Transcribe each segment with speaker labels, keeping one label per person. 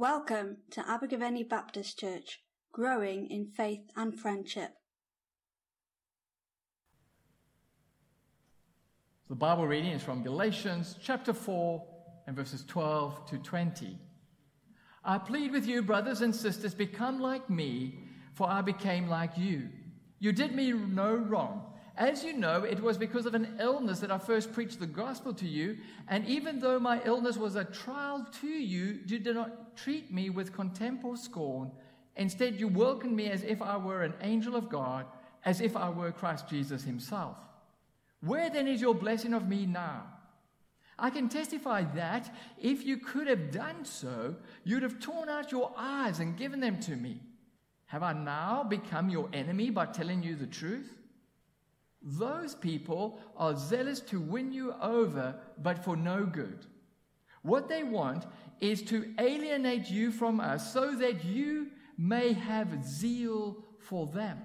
Speaker 1: Welcome to Abergavenny Baptist Church, growing in faith and friendship.
Speaker 2: The Bible reading is from Galatians chapter 4 and verses 12 to 20. I plead with you, brothers and sisters, become like me, for I became like you. You did me no wrong. As you know, it was because of an illness that I first preached the gospel to you, and even though my illness was a trial to you, you did not treat me with contempt or scorn. Instead, you welcomed me as if I were an angel of God, as if I were Christ Jesus himself. Where then is your blessing of me now? I can testify that if you could have done so, you'd have torn out your eyes and given them to me. Have I now become your enemy by telling you the truth? Those people are zealous to win you over, but for no good. What they want is to alienate you from us so that you may have zeal for them.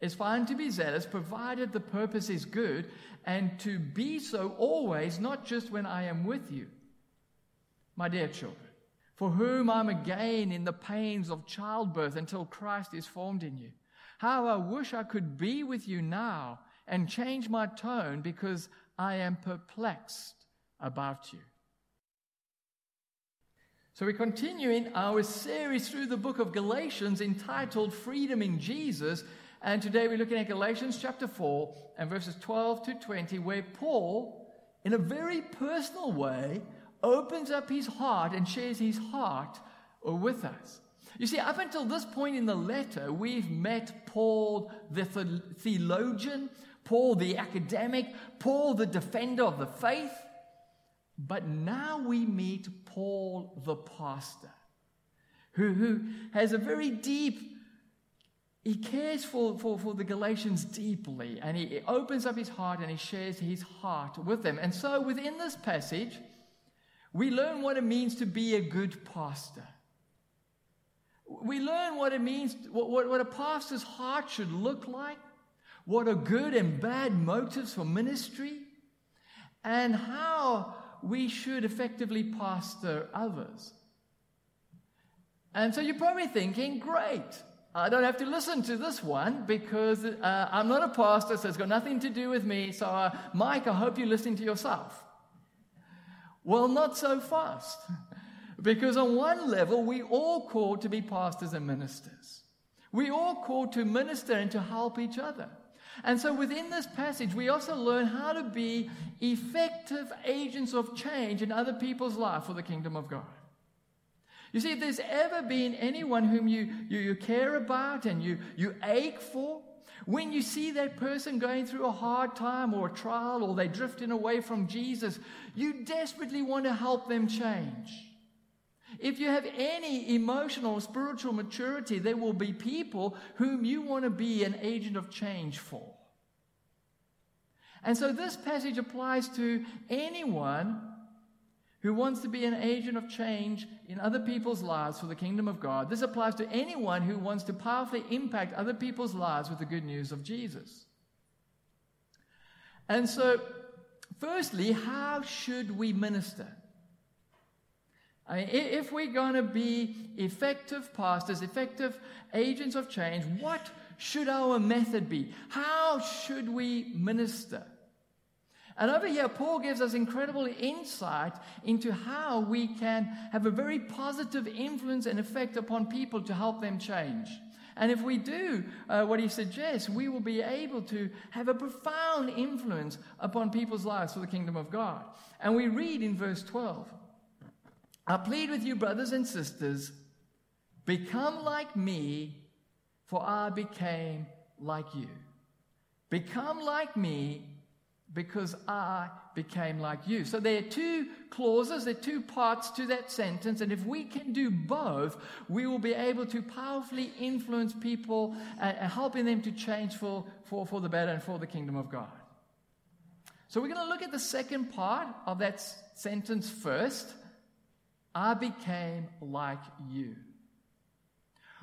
Speaker 2: It's fine to be zealous provided the purpose is good and to be so always, not just when I am with you. My dear children, for whom I'm again in the pains of childbirth until Christ is formed in you. How I wish I could be with you now and change my tone because I am perplexed about you. So we continue in our series through the book of Galatians entitled Freedom in Jesus. And today we're looking at Galatians chapter 4 and verses 12 to 20, where Paul, in a very personal way, opens up his heart and shares his heart with us. You see, up until this point in the letter, we've met Paul the theologian, Paul the academic, Paul the defender of the faith. But now we meet Paul the pastor, who, who has a very deep, he cares for, for, for the Galatians deeply, and he opens up his heart and he shares his heart with them. And so within this passage, we learn what it means to be a good pastor. We learn what it means, what, what a pastor's heart should look like, what are good and bad motives for ministry, and how we should effectively pastor others. And so you're probably thinking, great, I don't have to listen to this one because uh, I'm not a pastor, so it's got nothing to do with me. So, uh, Mike, I hope you're listening to yourself. Well, not so fast. Because on one level, we all called to be pastors and ministers. We all called to minister and to help each other. And so within this passage, we also learn how to be effective agents of change in other people's life for the kingdom of God. You see, if there's ever been anyone whom you, you, you care about and you, you ache for, when you see that person going through a hard time or a trial or they're drifting away from Jesus, you desperately want to help them change. If you have any emotional or spiritual maturity, there will be people whom you want to be an agent of change for. And so this passage applies to anyone who wants to be an agent of change in other people's lives for the kingdom of God. This applies to anyone who wants to powerfully impact other people's lives with the good news of Jesus. And so, firstly, how should we minister? I mean, if we're going to be effective pastors, effective agents of change, what should our method be? How should we minister? And over here, Paul gives us incredible insight into how we can have a very positive influence and effect upon people to help them change. And if we do uh, what he suggests, we will be able to have a profound influence upon people's lives for the kingdom of God. And we read in verse 12. I plead with you, brothers and sisters, become like me, for I became like you. Become like me because I became like you. So there are two clauses, there are two parts to that sentence, and if we can do both, we will be able to powerfully influence people and helping them to change for, for, for the better and for the kingdom of God. So we're going to look at the second part of that sentence first. I became like you.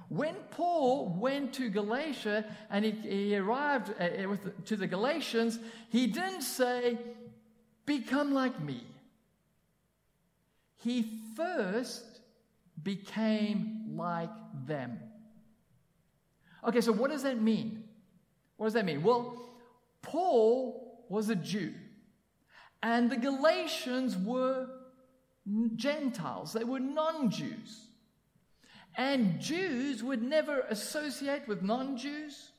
Speaker 2: When Paul went to Galatia and he, he arrived uh, uh with, to the Galatians, he didn't say, Become like me. He first became like them. Okay, so what does that mean? What does that mean? Well, Paul was a Jew, and the Galatians were Gentiles, they were non Jews. And Jews would never associate with non Jews.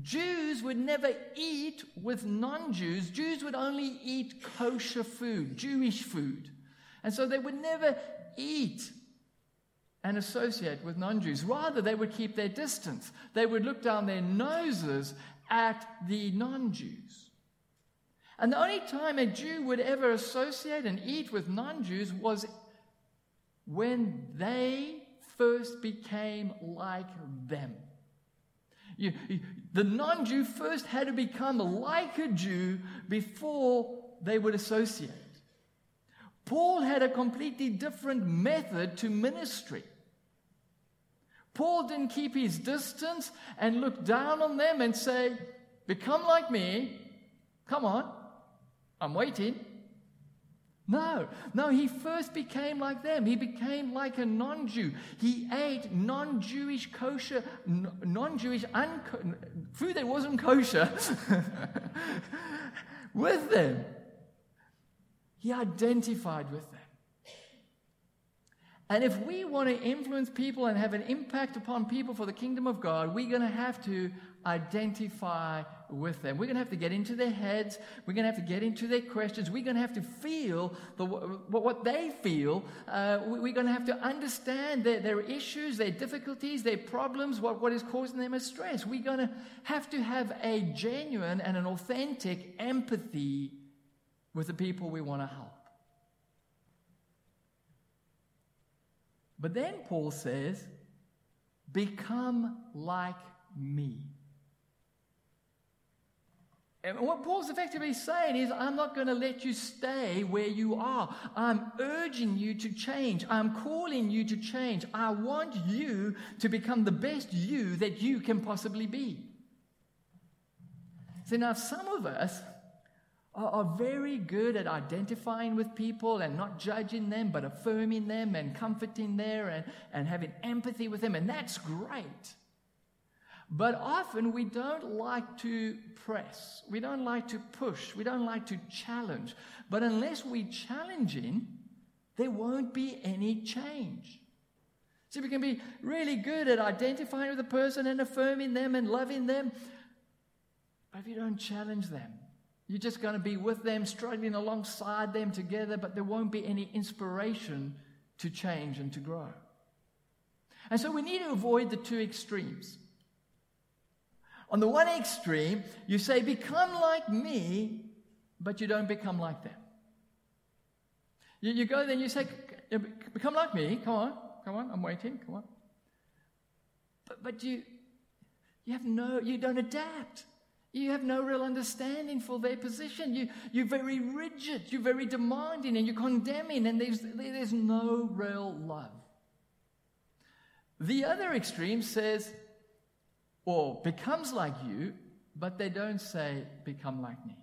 Speaker 2: Jews would never eat with non Jews. Jews would only eat kosher food, Jewish food. And so they would never eat and associate with non Jews. Rather, they would keep their distance. They would look down their noses at the non Jews. And the only time a Jew would ever associate and eat with non Jews was when they first became like them. You, the non Jew first had to become like a Jew before they would associate. Paul had a completely different method to ministry. Paul didn't keep his distance and look down on them and say, Become like me. Come on, I'm waiting. No, no, he first became like them. He became like a non Jew. He ate non Jewish kosher, non Jewish unco- food that wasn't kosher with them. He identified with them. And if we want to influence people and have an impact upon people for the kingdom of God, we're going to have to identify with them. We're going to have to get into their heads. We're going to have to get into their questions. We're going to have to feel the, what they feel. Uh, we're going to have to understand their, their issues, their difficulties, their problems, what, what is causing them a stress. We're going to have to have a genuine and an authentic empathy with the people we want to help. But then Paul says, Become like me. And what Paul's effectively saying is, I'm not going to let you stay where you are. I'm urging you to change. I'm calling you to change. I want you to become the best you that you can possibly be. So now, some of us are, are very good at identifying with people and not judging them, but affirming them and comforting them and, and having empathy with them, and that's great. But often we don't like to press, we don't like to push, we don't like to challenge. But unless we challenge in, there won't be any change. See, we can be really good at identifying with a person and affirming them and loving them, but if you don't challenge them, you're just going to be with them, struggling alongside them together, but there won't be any inspiration to change and to grow. And so we need to avoid the two extremes. On the one extreme, you say, Become like me, but you don't become like them. You, you go there and you say, Become like me. Come on, come on, I'm waiting, come on. But, but you, you have no, you don't adapt. You have no real understanding for their position. You, you're very rigid, you're very demanding, and you're condemning, and there's, there's no real love. The other extreme says, or becomes like you, but they don't say, become like me.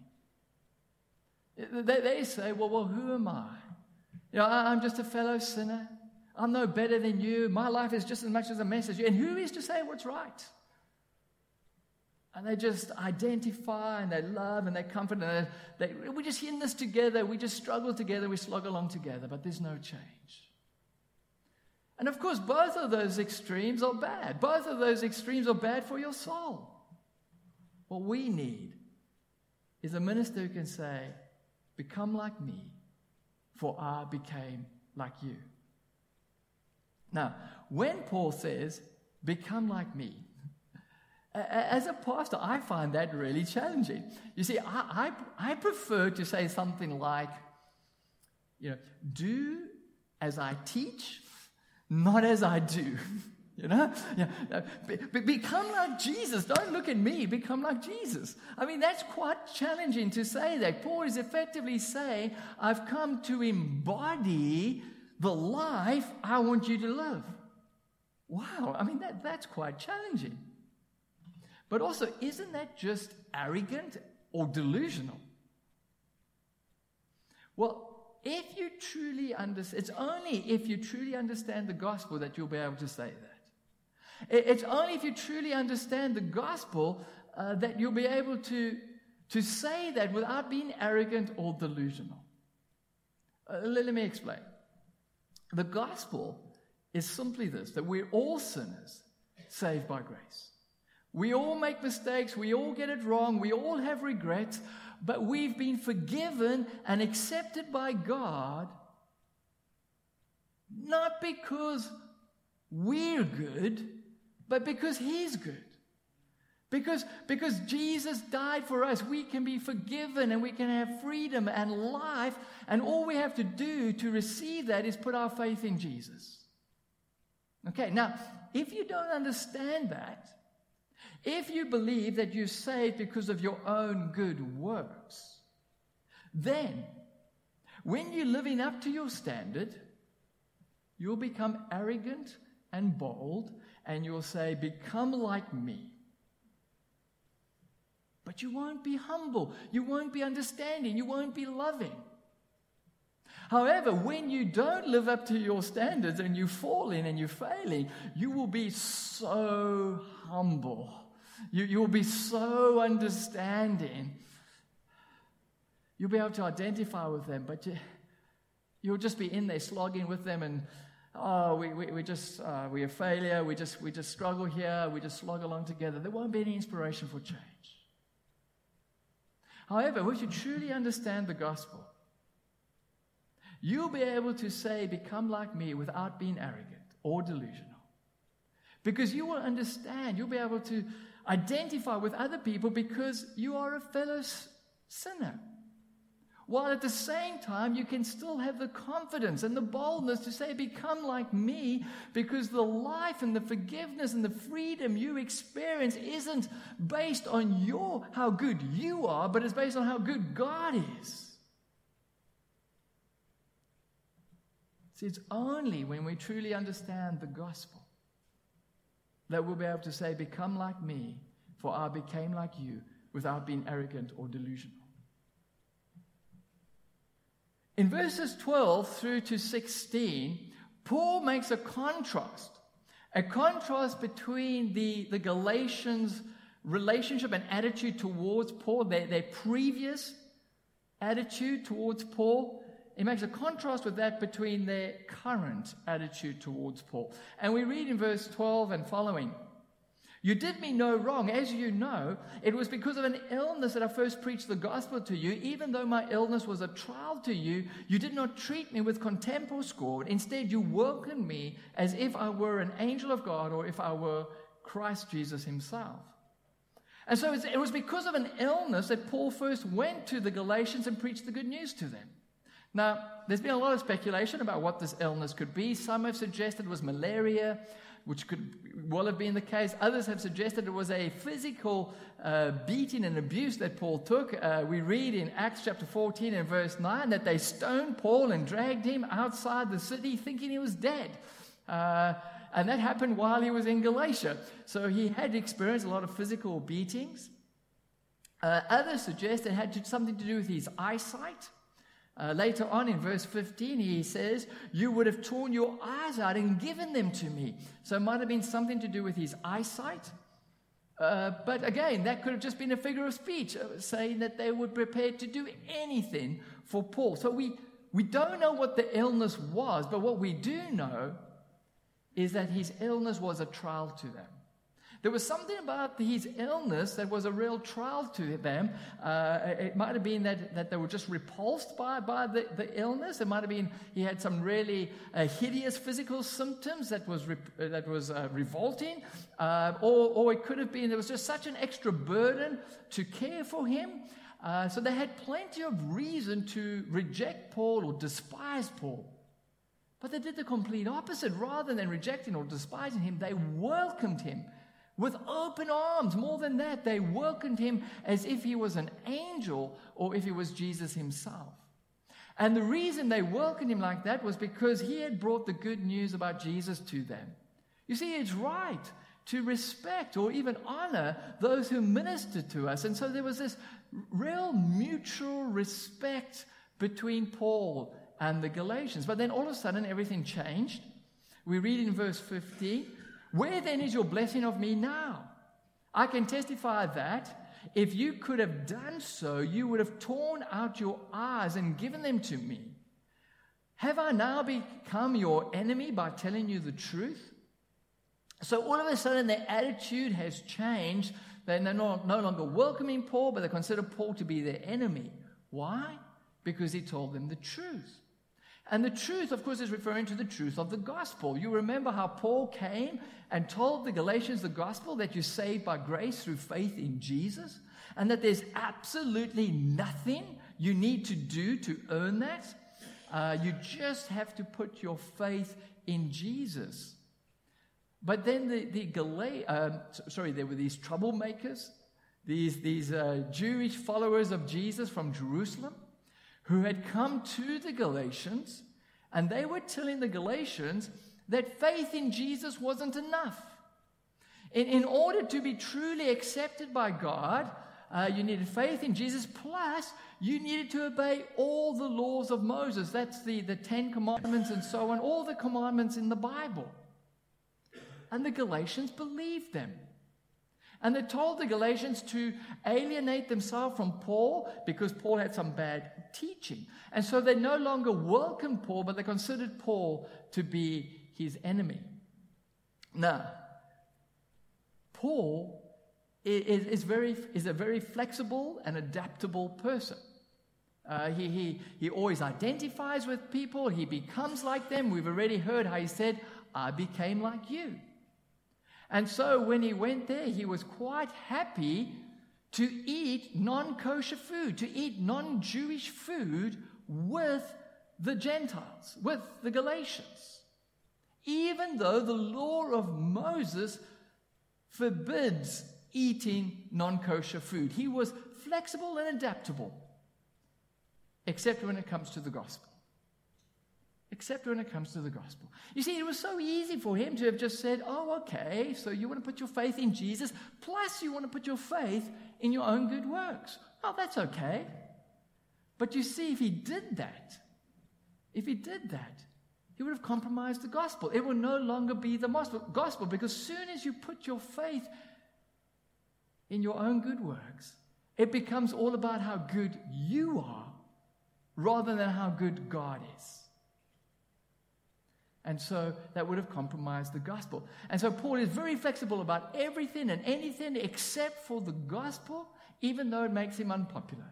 Speaker 2: They, they say, well, well, who am I? You know, I'm just a fellow sinner. I'm no better than you. My life is just as much as a mess as you. And who is to say what's right? And they just identify and they love and they comfort and they, they, we're just in this together. We just struggle together. We slog along together, but there's no change. And of course, both of those extremes are bad. Both of those extremes are bad for your soul. What we need is a minister who can say, Become like me, for I became like you. Now, when Paul says, Become like me, as a pastor, I find that really challenging. You see, I, I, I, prefer to say something like, you know, do as I teach, not as I do. You know? Yeah. Be, be, become like Jesus. Don't look at me. Become like Jesus. I mean, that's quite challenging to say that. Paul is effectively saying, I've come to embody the life I want you to live. Wow. I mean, that, that's quite challenging. But also, isn't that just arrogant or delusional? Well, if you truly understand, it's only if you truly understand the gospel that you'll be able to say that. It's only if you truly understand the gospel uh, that you'll be able to, to say that without being arrogant or delusional. Uh, let, let me explain. The gospel is simply this that we're all sinners saved by grace. We all make mistakes, we all get it wrong, we all have regrets, but we've been forgiven and accepted by God not because we're good, but because He's good. Because, because Jesus died for us, we can be forgiven and we can have freedom and life. And all we have to do to receive that is put our faith in Jesus. Okay, now, if you don't understand that, if you believe that you're saved because of your own good works, then when you're living up to your standard, you'll become arrogant and bold and you'll say, Become like me. But you won't be humble, you won't be understanding, you won't be loving. However, when you don't live up to your standards and you fall in and you're failing, you will be so humble. You, you will be so understanding. You'll be able to identify with them, but you, you'll just be in there slogging with them and oh, we, we, we just, uh, we're a failure. We just, we just struggle here. We just slog along together. There won't be any inspiration for change. However, if you truly understand the gospel, You'll be able to say, Become like me without being arrogant or delusional. Because you will understand, you'll be able to identify with other people because you are a fellow sinner. While at the same time, you can still have the confidence and the boldness to say, Become like me, because the life and the forgiveness and the freedom you experience isn't based on your how good you are, but it's based on how good God is. See, it's only when we truly understand the gospel that we'll be able to say, Become like me, for I became like you, without being arrogant or delusional. In verses 12 through to 16, Paul makes a contrast, a contrast between the, the Galatians' relationship and attitude towards Paul, their, their previous attitude towards Paul, he makes a contrast with that between their current attitude towards Paul. And we read in verse 12 and following You did me no wrong. As you know, it was because of an illness that I first preached the gospel to you. Even though my illness was a trial to you, you did not treat me with contempt or scorn. Instead, you welcomed me as if I were an angel of God or if I were Christ Jesus himself. And so it was because of an illness that Paul first went to the Galatians and preached the good news to them. Now, there's been a lot of speculation about what this illness could be. Some have suggested it was malaria, which could well have been the case. Others have suggested it was a physical uh, beating and abuse that Paul took. Uh, we read in Acts chapter 14 and verse 9 that they stoned Paul and dragged him outside the city thinking he was dead. Uh, and that happened while he was in Galatia. So he had experienced a lot of physical beatings. Uh, others suggest it had something to do with his eyesight. Uh, later on in verse 15, he says, You would have torn your eyes out and given them to me. So it might have been something to do with his eyesight. Uh, but again, that could have just been a figure of speech, uh, saying that they were prepared to do anything for Paul. So we, we don't know what the illness was, but what we do know is that his illness was a trial to them. There was something about his illness that was a real trial to them. Uh, it might have been that, that they were just repulsed by, by the, the illness. It might have been he had some really uh, hideous physical symptoms that was, that was uh, revolting. Uh, or, or it could have been there was just such an extra burden to care for him. Uh, so they had plenty of reason to reject Paul or despise Paul. But they did the complete opposite. Rather than rejecting or despising him, they welcomed him with open arms. More than that, they welcomed him as if he was an angel or if he was Jesus himself. And the reason they welcomed him like that was because he had brought the good news about Jesus to them. You see, it's right to respect or even honor those who minister to us. And so there was this real mutual respect between Paul and the Galatians. But then all of a sudden, everything changed. We read in verse 15 Where then is your blessing of me now? I can testify that if you could have done so, you would have torn out your eyes and given them to me. Have I now become your enemy by telling you the truth? So all of a sudden, their attitude has changed. They're no, longer welcoming Paul, but they consider Paul to be their enemy. Why? Because he told them the truth. And the truth, of course, is referring to the truth of the gospel. You remember how Paul came and told the Galatians the gospel that you're saved by grace through faith in Jesus, and that there's absolutely nothing you need to do to earn that. Uh, you just have to put your faith in Jesus. But then the, the Gal- uh, sorry, there were these troublemakers, these, these uh, Jewish followers of Jesus from Jerusalem who had come to the Galatians, and they were telling the Galatians that faith in Jesus wasn't enough. In, in order to be truly accepted by God, uh, you needed faith in Jesus, plus you needed to obey all the laws of Moses. That's the, the Ten Commandments and so on, all the commandments in the Bible. And the Galatians believed them. And they told the Galatians to alienate themselves from Paul because Paul had some bad teaching. And so they no longer welcomed Paul, but they considered Paul to be his enemy. Now, Paul is, is, very, is a very flexible and adaptable person. Uh, he, he, he always identifies with people, he becomes like them. We've already heard how he said, I became like you. And so when he went there, he was quite happy to eat non kosher food, to eat non Jewish food with the Gentiles, with the Galatians. Even though the law of Moses forbids eating non kosher food, he was flexible and adaptable, except when it comes to the gospel except when it comes to the gospel. You see, it was so easy for him to have just said, Oh, okay, so you want to put your faith in Jesus, plus you want to put your faith in your own good works. Oh, that's okay. But you see, if he did that, if he did that, he would have compromised the gospel. It will no longer be the gospel because soon as you put your faith in your own good works, it becomes all about how good you are rather than how good God is. And so that would have compromised the gospel. And so Paul is very flexible about everything and anything except for the gospel, even though it makes him unpopular.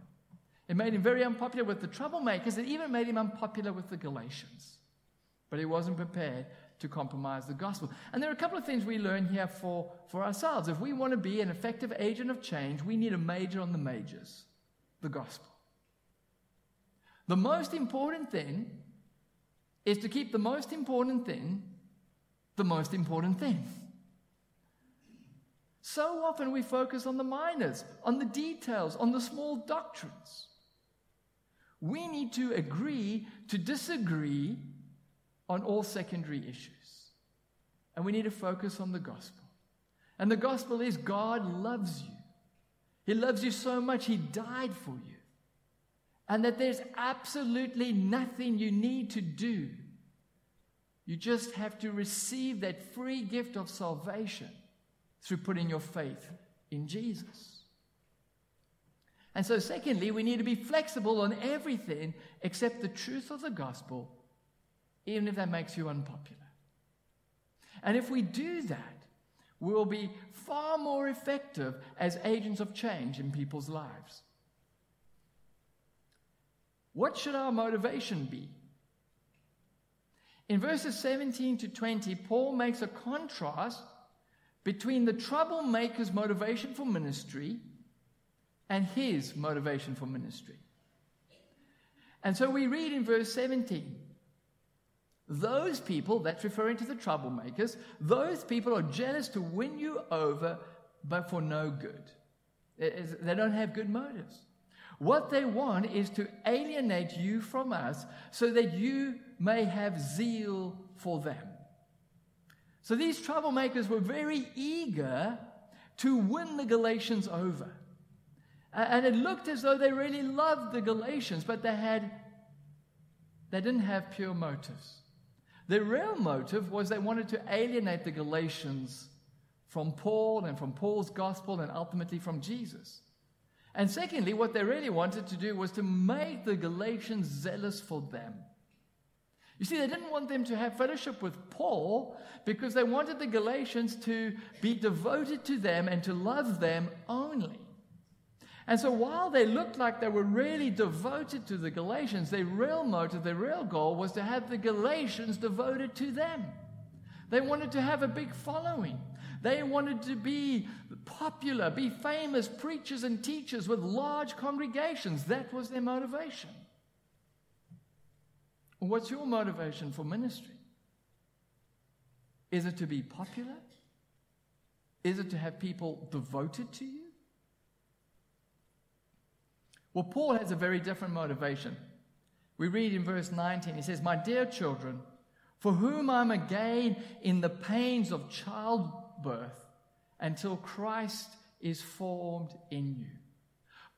Speaker 2: It made him very unpopular with the troublemakers. It even made him unpopular with the Galatians. But he wasn't prepared to compromise the gospel. And there are a couple of things we learn here for, for ourselves. If we want to be an effective agent of change, we need a major on the majors the gospel. The most important thing is to keep the most important thing the most important thing. So often we focus on the minors, on the details, on the small doctrines. We need to agree to disagree on all secondary issues. And we need to focus on the gospel. And the gospel is God loves you. He loves you so much, He died for you and that there's absolutely nothing you need to do. You just have to receive that free gift of salvation through putting your faith in Jesus. And so, secondly, we need to be flexible on everything except the truth of the gospel, even if that makes you unpopular. And if we do that, we will be far more effective as agents of change in people's lives. What should our motivation be? In verses 17 to 20, Paul makes a contrast between the troublemaker's motivation for ministry and his motivation for ministry. And so we read in verse 17 those people, that's referring to the troublemakers, those people are jealous to win you over, but for no good. They don't have good motives. What they want is to alienate you from us so that you may have zeal for them. So these troublemakers were very eager to win the Galatians over. And it looked as though they really loved the Galatians, but they had they didn't have pure motives. Their real motive was they wanted to alienate the Galatians from Paul and from Paul's gospel and ultimately from Jesus. And secondly, what they really wanted to do was to make the Galatians zealous for them. You see, they didn't want them to have fellowship with Paul because they wanted the Galatians to be devoted to them and to love them only. And so while they looked like they were really devoted to the Galatians, their real motive, their real goal was to have the Galatians devoted to them. They wanted to have a big following. They wanted to be popular, be famous preachers and teachers with large congregations. That was their motivation. What's your motivation for ministry? Is it to be popular? Is it to have people devoted to you? Well, Paul has a very different motivation. We read in verse 19, he says, My dear children, for whom I'm again in the pains of childbirth until Christ is formed in you.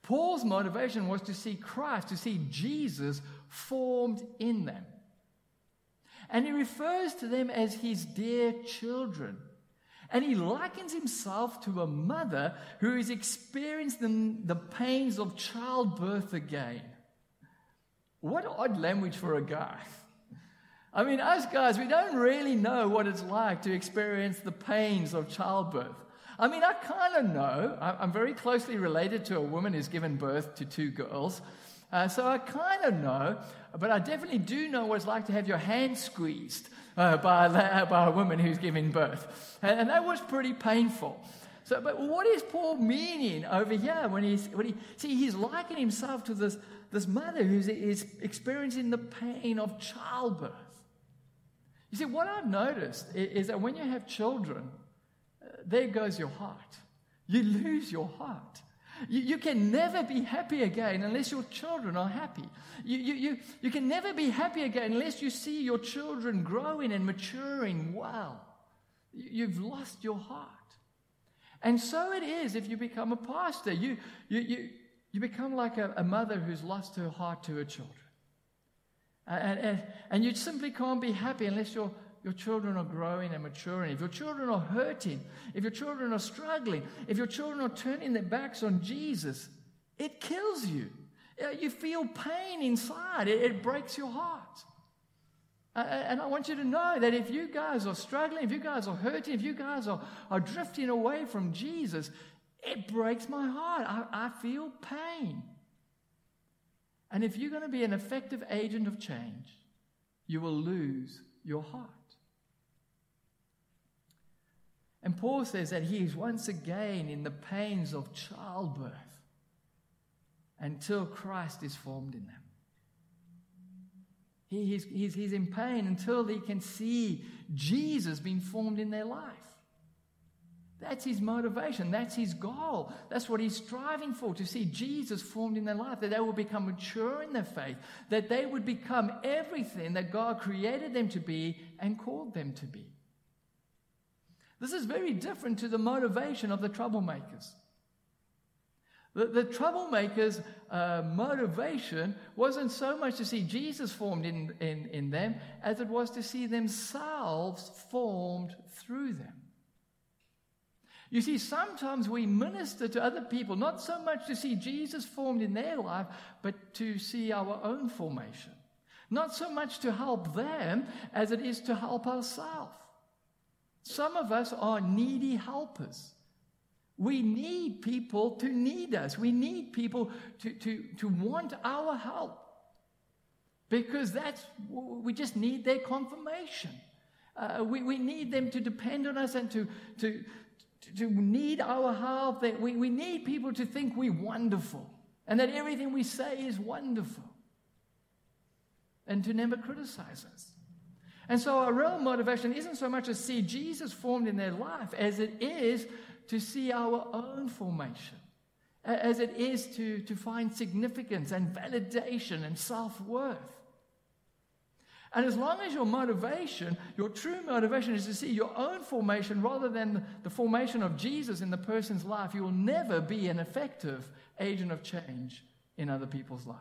Speaker 2: Paul's motivation was to see Christ, to see Jesus formed in them. And he refers to them as his dear children. And he likens himself to a mother who has experienced the, the pains of childbirth again. What odd language for a guy. I mean, us guys, we don't really know what it's like to experience the pains of childbirth. I mean, I kind of know. I'm very closely related to a woman who's given birth to two girls. Uh, so I kind of know, but I definitely do know what it's like to have your hand squeezed uh, by, a, by a woman who's giving birth. And, and, that was pretty painful. So, but what is Paul meaning over here when he's, when he, see, he's likening himself to this, this mother who's is experiencing the pain of childbirth. You see, what I've noticed is, that when you have children, uh, there goes your heart. You lose your heart. You, you, can never be happy again unless your children are happy. You, you, you, you can never be happy again unless you see your children growing and maturing well. You've lost your heart. And so it is if you become a pastor. You, you, you, you become like a, a mother who's lost her heart to her children. And, and, and you simply can't be happy unless your your children are growing and maturing, if your children are hurting, if your children are struggling, if your children are turning their backs on Jesus, it kills you. Uh, you feel pain inside, it, it breaks your heart. Uh, uh, and I want you to know that if you guys are struggling, if you guys are hurting, if you guys are, are drifting away from Jesus, it breaks my heart. I, I feel pain. And if you're going to be an effective agent of change, you will lose your heart. And Paul says that he is once again in the pains of childbirth until Christ is formed in them. He, he's, he's, he's in pain until he can see Jesus being formed in their life. That's his motivation. That's his goal. That's what he's striving for to see Jesus formed in their life, that they will become mature in their faith, that they would become everything that God created them to be and called them to be. This is very different to the motivation of the troublemakers. The, the troublemakers' uh, motivation wasn't so much to see Jesus formed in, in, in them as it was to see themselves formed through them. You see, sometimes we minister to other people not so much to see Jesus formed in their life, but to see our own formation. Not so much to help them as it is to help ourselves. Some of us are needy helpers. We need people to need us. We need people to, to, to want our help. Because that's, we just need their confirmation. Uh, we, we need them to depend on us and to, to, need our help. That we, we need people to think we're wonderful and that everything we say is wonderful and to never criticize us. And so our real motivation isn't so much to see Jesus formed in their life as it is to see our own formation, as it is to, to find significance and validation and self worth. And as long as your motivation, your true motivation is to see your own formation rather than the formation of Jesus in the person's life, you will never be an effective agent of change in other people's life.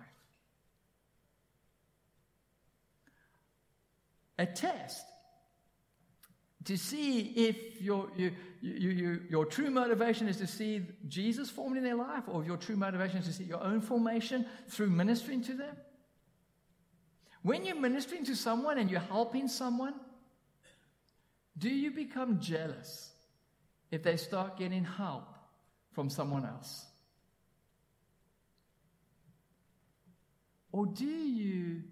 Speaker 2: a test to see if your, you, you, you, your true motivation is to see Jesus formed in their life, or if your true motivation is to see your own formation through ministering to them. When you're ministering to someone and you're helping someone, do you become jealous if they start getting help from someone else? Or do you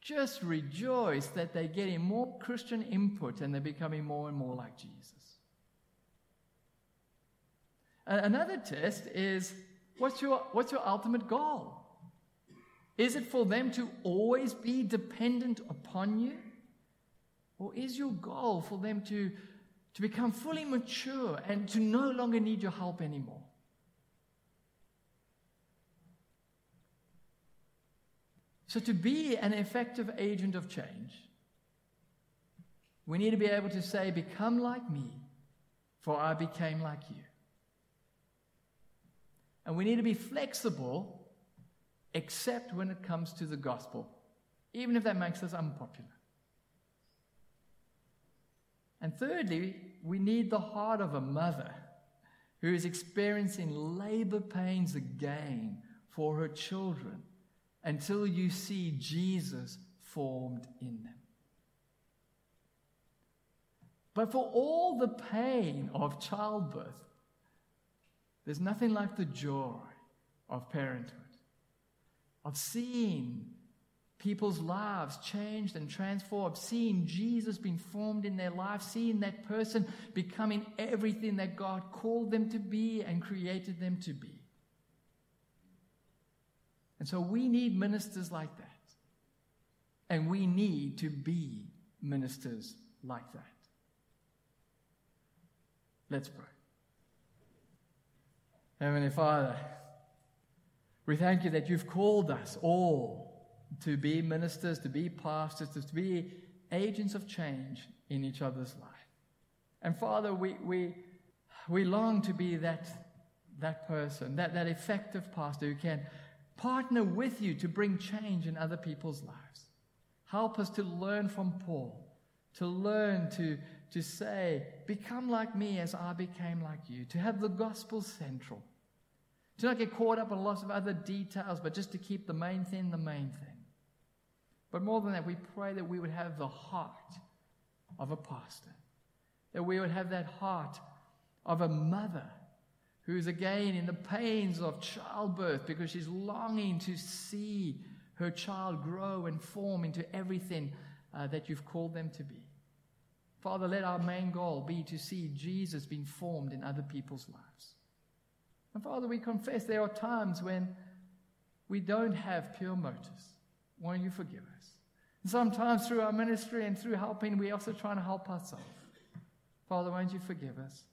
Speaker 2: just rejoice that they're getting more Christian input and they're becoming more and more like Jesus? Another test is what's your, what's your ultimate goal? Is it for them to always be dependent upon you? Or is your goal for them to, to become fully mature and to no longer need your help anymore? So, to be an effective agent of change, we need to be able to say, Become like me, for I became like you. And we need to be flexible, except when it comes to the gospel, even if that makes us unpopular. And thirdly, we need the heart of a mother who is experiencing labor pains again for her children until you see Jesus formed in them. But for all the pain of childbirth, there's nothing like the joy of parenthood, of seeing people's lives changed and transformed, seeing Jesus being formed in their life, seeing that person becoming everything that God called them to be and created them to be. And so we need ministers like that. And we need to be ministers like that. Let's pray. Heavenly Father, we thank you that you've called us all to be ministers, to be pastors, to be agents of change in each other's life. And Father, we, we, we long to be that, that person, that, that effective pastor who can partner with you to bring change in other people's lives. Help us to learn from Paul, to learn to, to say, Become like me as I became like you, to have the gospel central, to not get caught up in lots of other details, but just to keep the main thing the main thing. But more than that, we pray that we would have the heart of a pastor, that we would have that heart of a mother who's again in the pains of childbirth because she's longing to see her child grow and form into everything uh, that you've called them to be. Father, let our main goal be to see Jesus being formed in other people's lives. And Father, we confess there are times when we don't have pure motives. Won't you forgive us? And sometimes through our ministry and through helping, we're also trying to help ourselves. Father, won't you forgive us?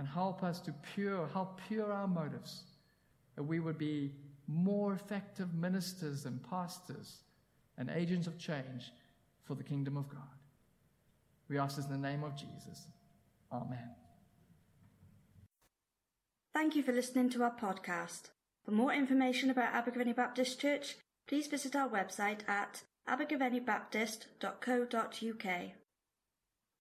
Speaker 2: and help us to pure, help pure our motives, that we would be more effective ministers and pastors and agents of change for the kingdom of God. We ask this in the name of Jesus. Amen.
Speaker 1: Thank you for listening to our podcast. For more information about Abergavenny Baptist Church, please visit our website at abergavennybaptist.co.uk.